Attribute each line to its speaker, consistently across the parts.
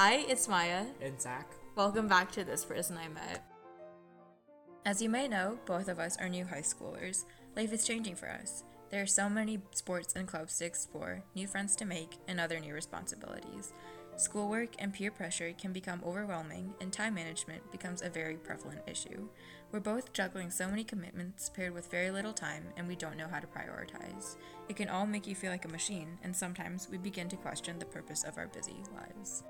Speaker 1: Hi, it's Maya.
Speaker 2: And Zach.
Speaker 1: Welcome back to This Person I Met. As you may know, both of us are new high schoolers. Life is changing for us. There are so many sports and clubs to explore, new friends to make, and other new responsibilities. Schoolwork and peer pressure can become overwhelming, and time management becomes a very prevalent issue. We're both juggling so many commitments paired with very little time, and we don't know how to prioritize. It can all make you feel like a machine, and sometimes we begin to question the purpose of our busy lives.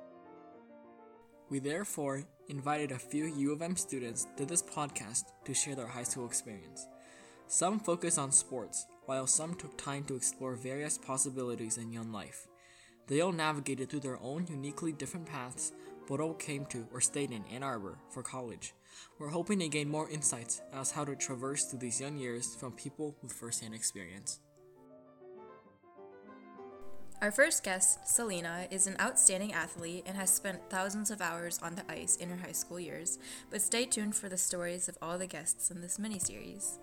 Speaker 2: We therefore invited a few U of M students to this podcast to share their high school experience. Some focus on sports, while some took time to explore various possibilities in young life. They all navigated through their own uniquely different paths, but all came to or stayed in Ann Arbor for college. We're hoping to gain more insights as how to traverse through these young years from people with firsthand experience.
Speaker 1: Our first guest, Selena, is an outstanding athlete and has spent thousands of hours on the ice in her high school years. But stay tuned for the stories of all the guests in this mini series.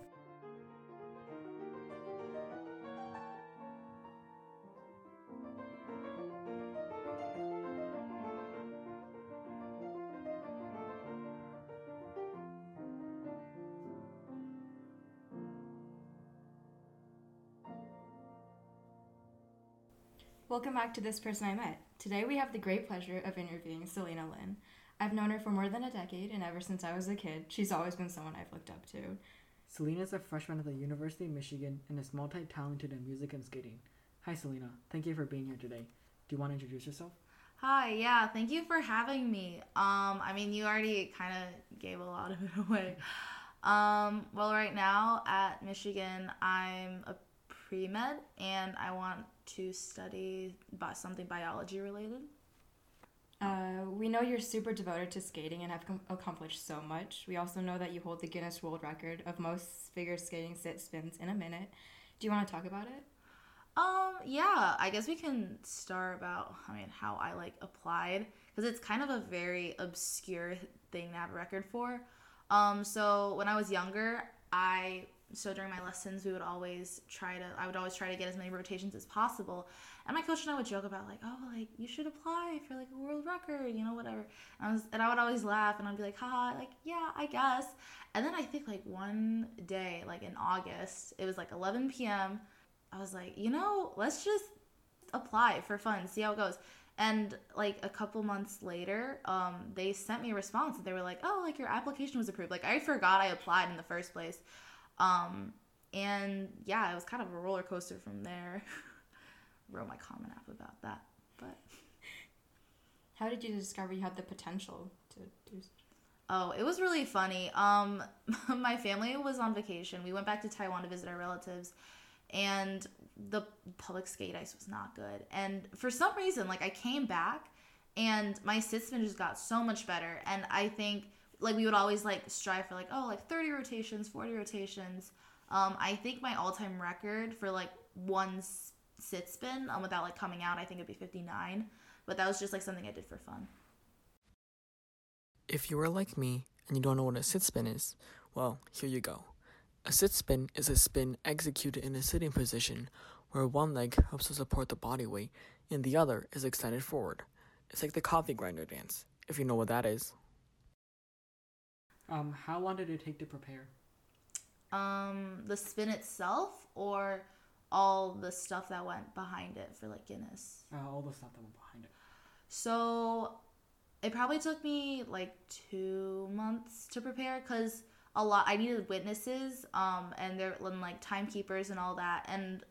Speaker 1: Welcome back to This Person I Met. Today we have the great pleasure of interviewing Selena Lynn. I've known her for more than a decade, and ever since I was a kid, she's always been someone I've looked up to.
Speaker 3: Selena is a freshman at the University of Michigan and is multi talented in music and skating. Hi, Selena. Thank you for being here today. Do you want to introduce yourself?
Speaker 4: Hi, yeah, thank you for having me. Um, I mean, you already kind of gave a lot of it away. Um, well, right now at Michigan, I'm a pre med and I want to study about something biology related.
Speaker 1: Uh, we know you're super devoted to skating and have com- accomplished so much. We also know that you hold the Guinness World Record of most figure skating sit spins in a minute. Do you want to talk about it?
Speaker 4: Um, yeah, I guess we can start about, I mean, how I like applied because it's kind of a very obscure thing to have a record for. Um, so when I was younger, I so during my lessons we would always try to i would always try to get as many rotations as possible. And my coach and i would joke about like oh like you should apply for like a world record you know whatever. And i was and i would always laugh and i'd be like haha like yeah i guess. And then i think like one day like in august it was like 11 p.m i was like you know let's just apply for fun see how it goes. And like a couple months later um, they sent me a response and they were like oh like your application was approved. Like i forgot i applied in the first place um, and yeah, it was kind of a roller coaster from there. Wrote my Common App about that, but
Speaker 1: how did you discover you had the potential to do?
Speaker 4: Oh, it was really funny. Um, my family was on vacation. We went back to Taiwan to visit our relatives, and the public skate ice was not good. And for some reason, like I came back, and my sit spin just got so much better. And I think like we would always like strive for like oh like 30 rotations 40 rotations. Um i think my all-time record for like one sit spin um without like coming out i think it'd be 59 but that was just like something i did for fun.
Speaker 2: If you are like me and you don't know what a sit spin is well here you go. A sit spin is a spin executed in a sitting position where one leg helps to support the body weight and the other is extended forward. It's like the coffee grinder dance if you know what that is
Speaker 3: um, how long did it take to prepare?
Speaker 4: Um, the spin itself, or all the stuff that went behind it for like Guinness.
Speaker 3: Uh, all the stuff that went behind it.
Speaker 4: So, it probably took me like two months to prepare because a lot. I needed witnesses, um, and they're and, like timekeepers and all that, and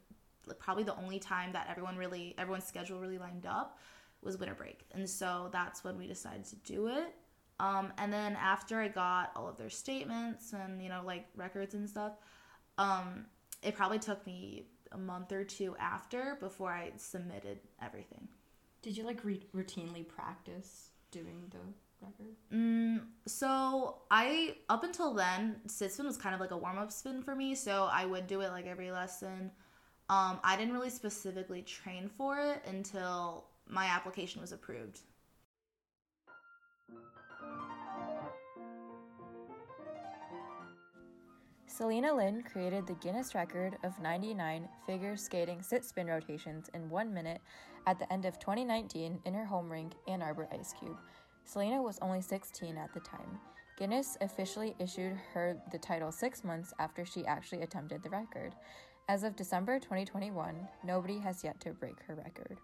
Speaker 4: probably the only time that everyone really everyone's schedule really lined up was winter break, and so that's when we decided to do it. Um, and then after I got all of their statements and you know like records and stuff, um, it probably took me a month or two after before I submitted everything.
Speaker 1: Did you like re- routinely practice doing the record?
Speaker 4: Mm, so I up until then, sit spin was kind of like a warm up spin for me. So I would do it like every lesson. Um, I didn't really specifically train for it until my application was approved.
Speaker 1: Selena Lynn created the Guinness record of 99 figure skating sit spin rotations in one minute At the end of 2019, in her home rink, Ann Arbor Ice Cube, Selena was only 16 at the time. Guinness officially issued her the title six months after she actually attempted the record. As of December 2021, nobody has yet to break her record.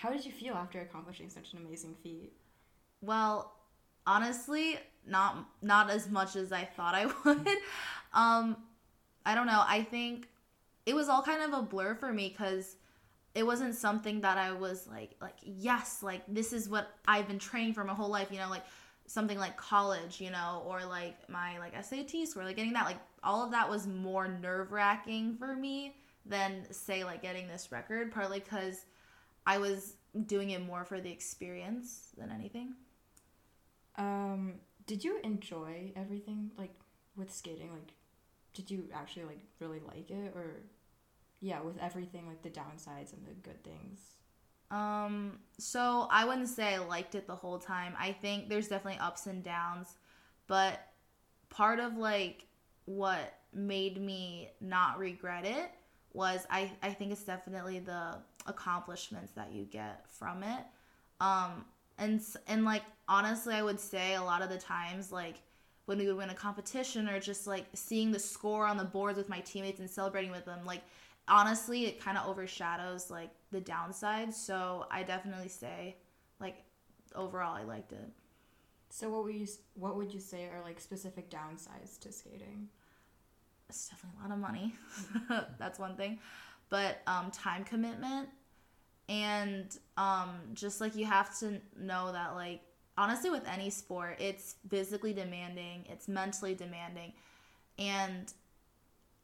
Speaker 1: How did you feel after accomplishing such an amazing feat?
Speaker 4: Well, honestly, not not as much as I thought I would. um, I don't know. I think it was all kind of a blur for me because it wasn't something that I was like like yes, like this is what I've been training for my whole life. You know, like something like college, you know, or like my like SAT score, like getting that. Like all of that was more nerve wracking for me than say like getting this record. Partly because I was doing it more for the experience than anything.
Speaker 1: Um, did you enjoy everything like with skating? Like, did you actually like really like it, or yeah, with everything like the downsides and the good things?
Speaker 4: Um, so I wouldn't say I liked it the whole time. I think there's definitely ups and downs, but part of like what made me not regret it was I I think it's definitely the accomplishments that you get from it. Um, and and like honestly, I would say a lot of the times like when we would win a competition or just like seeing the score on the boards with my teammates and celebrating with them, like honestly, it kind of overshadows like the downsides. So I definitely say like overall, I liked it.
Speaker 1: So what would you what would you say are like specific downsides to skating?
Speaker 4: It's definitely a lot of money. That's one thing, but um, time commitment and um, just like you have to know that like honestly with any sport it's physically demanding it's mentally demanding and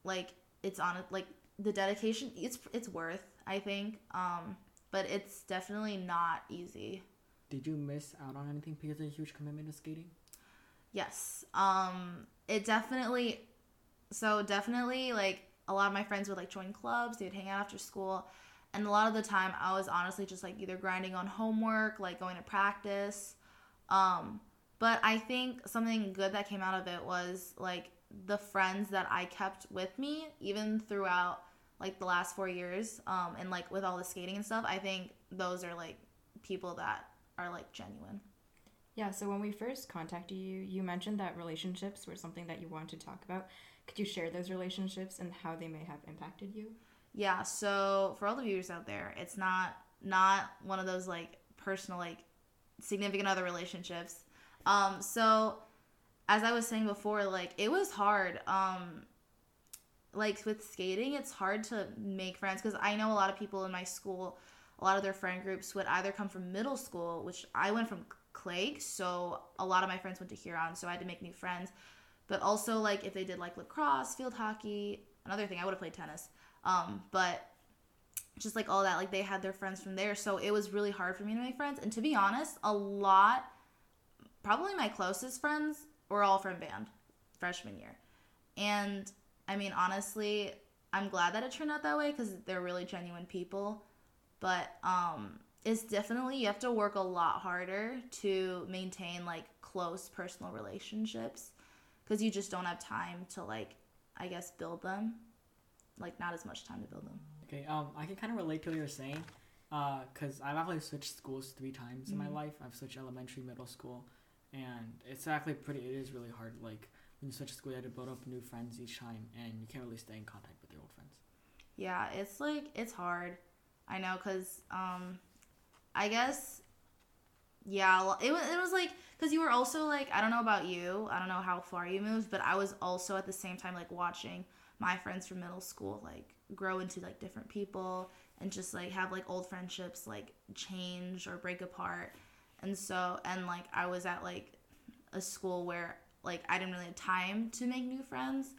Speaker 4: like it's on like the dedication it's it's worth i think um but it's definitely not easy
Speaker 3: Did you miss out on anything because of a huge commitment to skating?
Speaker 4: yes um it definitely so definitely like a lot of my friends would like join clubs they would hang out after school and a lot of the time i was honestly just like either grinding on homework like going to practice um but i think something good that came out of it was like the friends that i kept with me even throughout like the last four years um and like with all the skating and stuff i think those are like people that are like genuine
Speaker 1: Yeah, so when we first contacted you, you mentioned that relationships were something that you wanted to talk about. Could you share those relationships and how they may have impacted you?
Speaker 4: Yeah, so for all the viewers out there, it's not not one of those like personal like significant other relationships. Um so as I was saying before, like it was hard. Um like with skating, it's hard to make friends cuz I know a lot of people in my school, a lot of their friend groups would either come from middle school, which I went from Clague, so a lot of my friends went to Huron, so I had to make new friends. But also like if they did like lacrosse, field hockey, another thing I would have played tennis. Um, but just like all that, like they had their friends from there. So it was really hard for me to make friends. And to be honest, a lot, probably my closest friends were all from band freshman year. And I mean, honestly, I'm glad that it turned out that way because they're really genuine people. But um, it's definitely, you have to work a lot harder to maintain like close personal relationships because you just don't have time to like, I guess, build them like not as much time to build them.
Speaker 3: Okay, um, I can kind of relate to what you're saying, uh, cause I've actually switched schools three times in my
Speaker 4: Mhm.
Speaker 3: life. I've switched elementary, middle school, and it's actually pretty. It is really hard. Like when you switch school, you have to build up new friends each time, and you can't really stay in contact with your old friends.
Speaker 4: Yeah, it's like it's hard. I know cuz um I guess yeah, it was it was like cuz you were also like I don't know about you. I don't know how far you moved, but I was also at the same time like watching my friends from middle school like grow into like different people and just like have like old friendships like change or break apart. And so and like I was at like a school where like I didn't really have time to make new friends.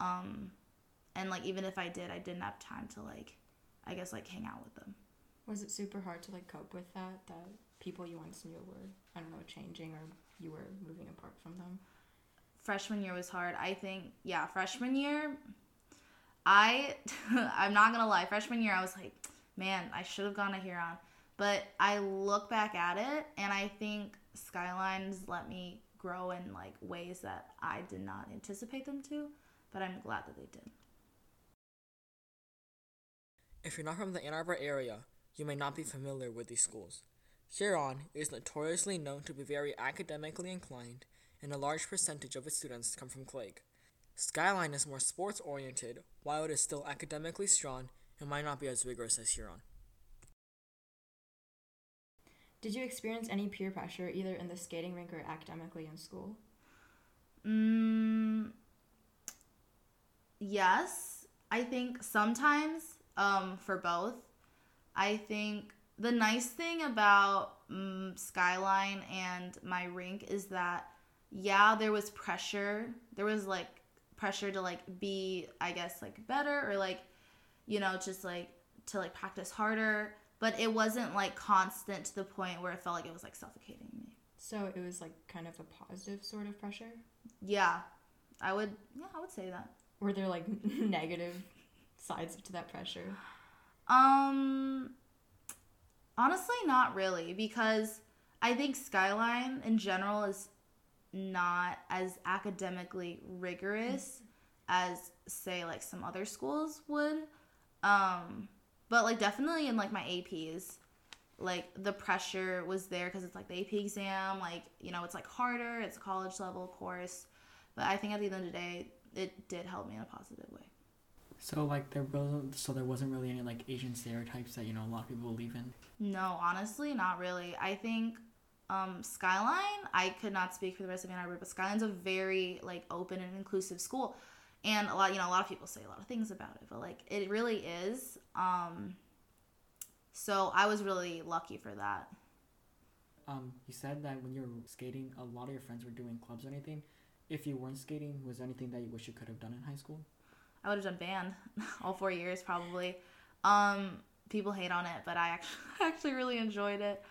Speaker 4: Um and like even if I did, I didn't have time to like I guess like hang out with them.
Speaker 1: Was it super hard to like cope with that? That people you once knew were I don't know changing or you were moving apart from them.
Speaker 4: Freshman year was hard. I think yeah, freshman year I I'm not going to lie. Freshman year I was like, man, I should have gone to Huron. But I look back at it and I think Skylines let me grow in like ways that I did not anticipate them to, but I'm glad that they did.
Speaker 2: If you're not from the Ann Arbor area, you may not be familiar with these schools. Huron is notoriously known to be very academically inclined, and a large percentage of its students come from Clague. Skyline is more sports oriented, while it is still academically strong and might not be as rigorous as Huron.
Speaker 1: Did you experience any peer pressure either in the skating rink or academically in school?
Speaker 4: Mm, yes, I think sometimes um, for both. I think the nice thing about um, Skyline and my rink is that, yeah, there was pressure. There was like pressure to like be, I guess, like better or like, you know, just like to like practice harder. But it wasn't like constant to the point where it felt like it was like suffocating me.
Speaker 1: So it was like kind of a positive sort of pressure?
Speaker 4: Yeah, I would, yeah, I would say that.
Speaker 1: Were there like negative sides to that pressure?
Speaker 4: Um, honestly, not really, because I think Skyline in general is not as academically rigorous as, say, like some other schools would. Um, but like definitely in like my APs, like the pressure was there because it's like the AP exam, like you know, it's like harder, it's a college level course. But I think at the end of the day, it did help me in a positive way.
Speaker 3: So like there wasn't so there wasn't really any like Asian stereotypes that you know a lot of people believe in.
Speaker 4: No, honestly, not really. I think um, Skyline, I could not speak for the rest of Ann Arbor, but Skyline's a very like open and inclusive school, and a lot, you know, a lot of people say a lot of things about it, but like it really is. Um, so I was really lucky for that.
Speaker 3: Um, you said that when you were skating, a lot of your friends were doing clubs or anything. If you weren't skating, was there anything that you wish you could have done in high school?
Speaker 4: I would have done band all four years probably. Um, people hate on it, but I actually actually really enjoyed it.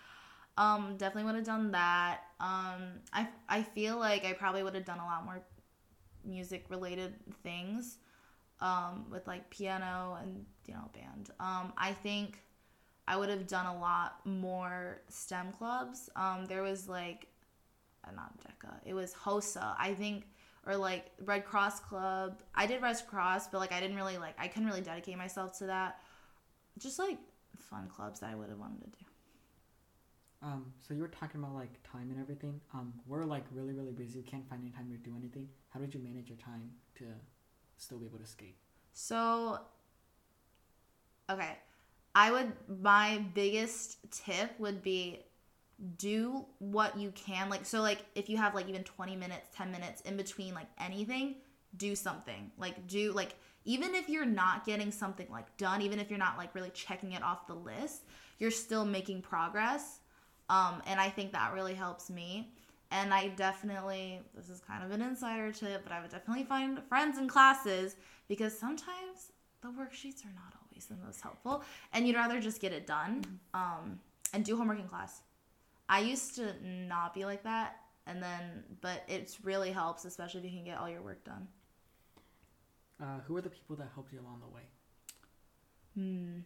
Speaker 4: Um, definitely would have done that. Um, I I feel like I probably would have done a lot more music related things, um, with like piano and you know band. Um, I think I would have done a lot more STEM clubs. Um, there was like, uh, not DECA, it was HOSA. I think or like Red Cross Club. I did Red Cross, but like I didn't really like I couldn't really dedicate myself to that. Just like fun clubs that I would have wanted to do.
Speaker 3: Um, so you were talking about like time and everything. Um, we're like really really busy. We can't find any time to do anything. How did you manage your time to still be able to skate?
Speaker 4: So, okay, I would my biggest tip would be do what you can like so like if you have like even 20 minutes 10 minutes in between like anything do something. Like do like even if you're not getting something like done even if you're not like really checking it off the list you're still making progress. Um and i think that really helps me. And i definitely this is kind of an insider tip but i would definitely find friends in classes because sometimes the worksheets are not always the most helpful and you'd rather just get it done um and do homework in class I used to not be like that, and then but it really helps, especially if you can get all your work done.
Speaker 3: Uh, who are the people that helped you along the way?
Speaker 4: Hmm.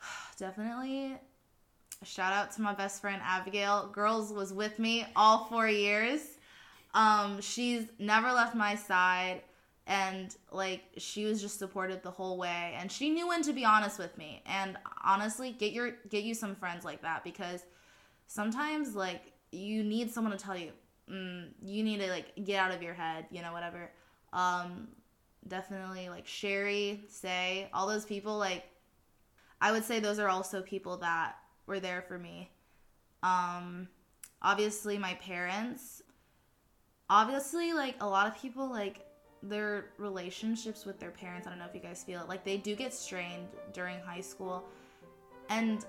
Speaker 4: Definitely. Shout out to my best friend Abigail. Girls was with me all four years. Um, she's never left my side and like she was just supportive the whole way and she knew when to be honest with me. And honestly get your get you some friends like that because sometimes like you need someone to tell you mm, you need to like get out of your head you know whatever. Um definitely like sherry say all those people like i would say those are also people that were there for me. Um obviously my parents obviously like a lot of people like their relationships with their parents, I don't know if you guys feel it, like they do get strained during high school and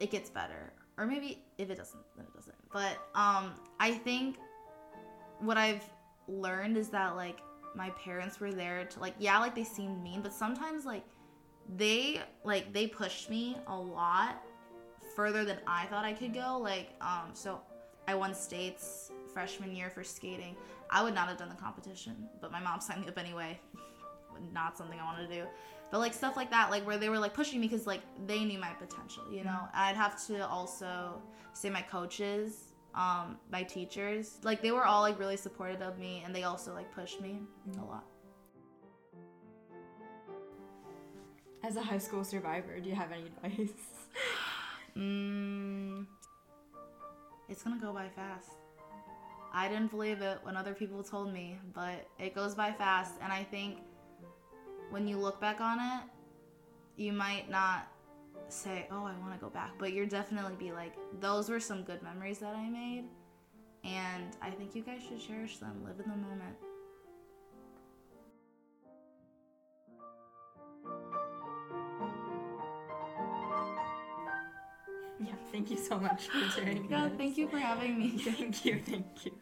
Speaker 4: it gets better. Or maybe if it doesn't, then it doesn't. But um I think what I've learned is that like my parents were there to like yeah, like they seemed mean, but sometimes like they like they pushed me a lot further than I thought I could go. Like um so I won states freshman year for skating. I would not have done the competition, but my mom signed me up anyway. not something I wanted to do. But like stuff like that, like where they were like pushing me because like they knew my potential, you know. I'd have to also say my coaches um, my teachers. Like they were all like really supportive of me, and they also like pushed me a lot.
Speaker 1: As a high school survivor, do you have any advice?
Speaker 4: Mm, it's gonna go by fast. I didn't believe it when other people told me, but it goes by fast, and I think when you look back on it, you might not say, "Oh, I want to go back," but you're definitely be like, "Those were some good memories that I made," and I think you guys should cherish them, live in the moment.
Speaker 1: Thank you so much for sharing.
Speaker 4: Yeah,
Speaker 1: this.
Speaker 4: thank you for having me.
Speaker 1: Thank you, thank you.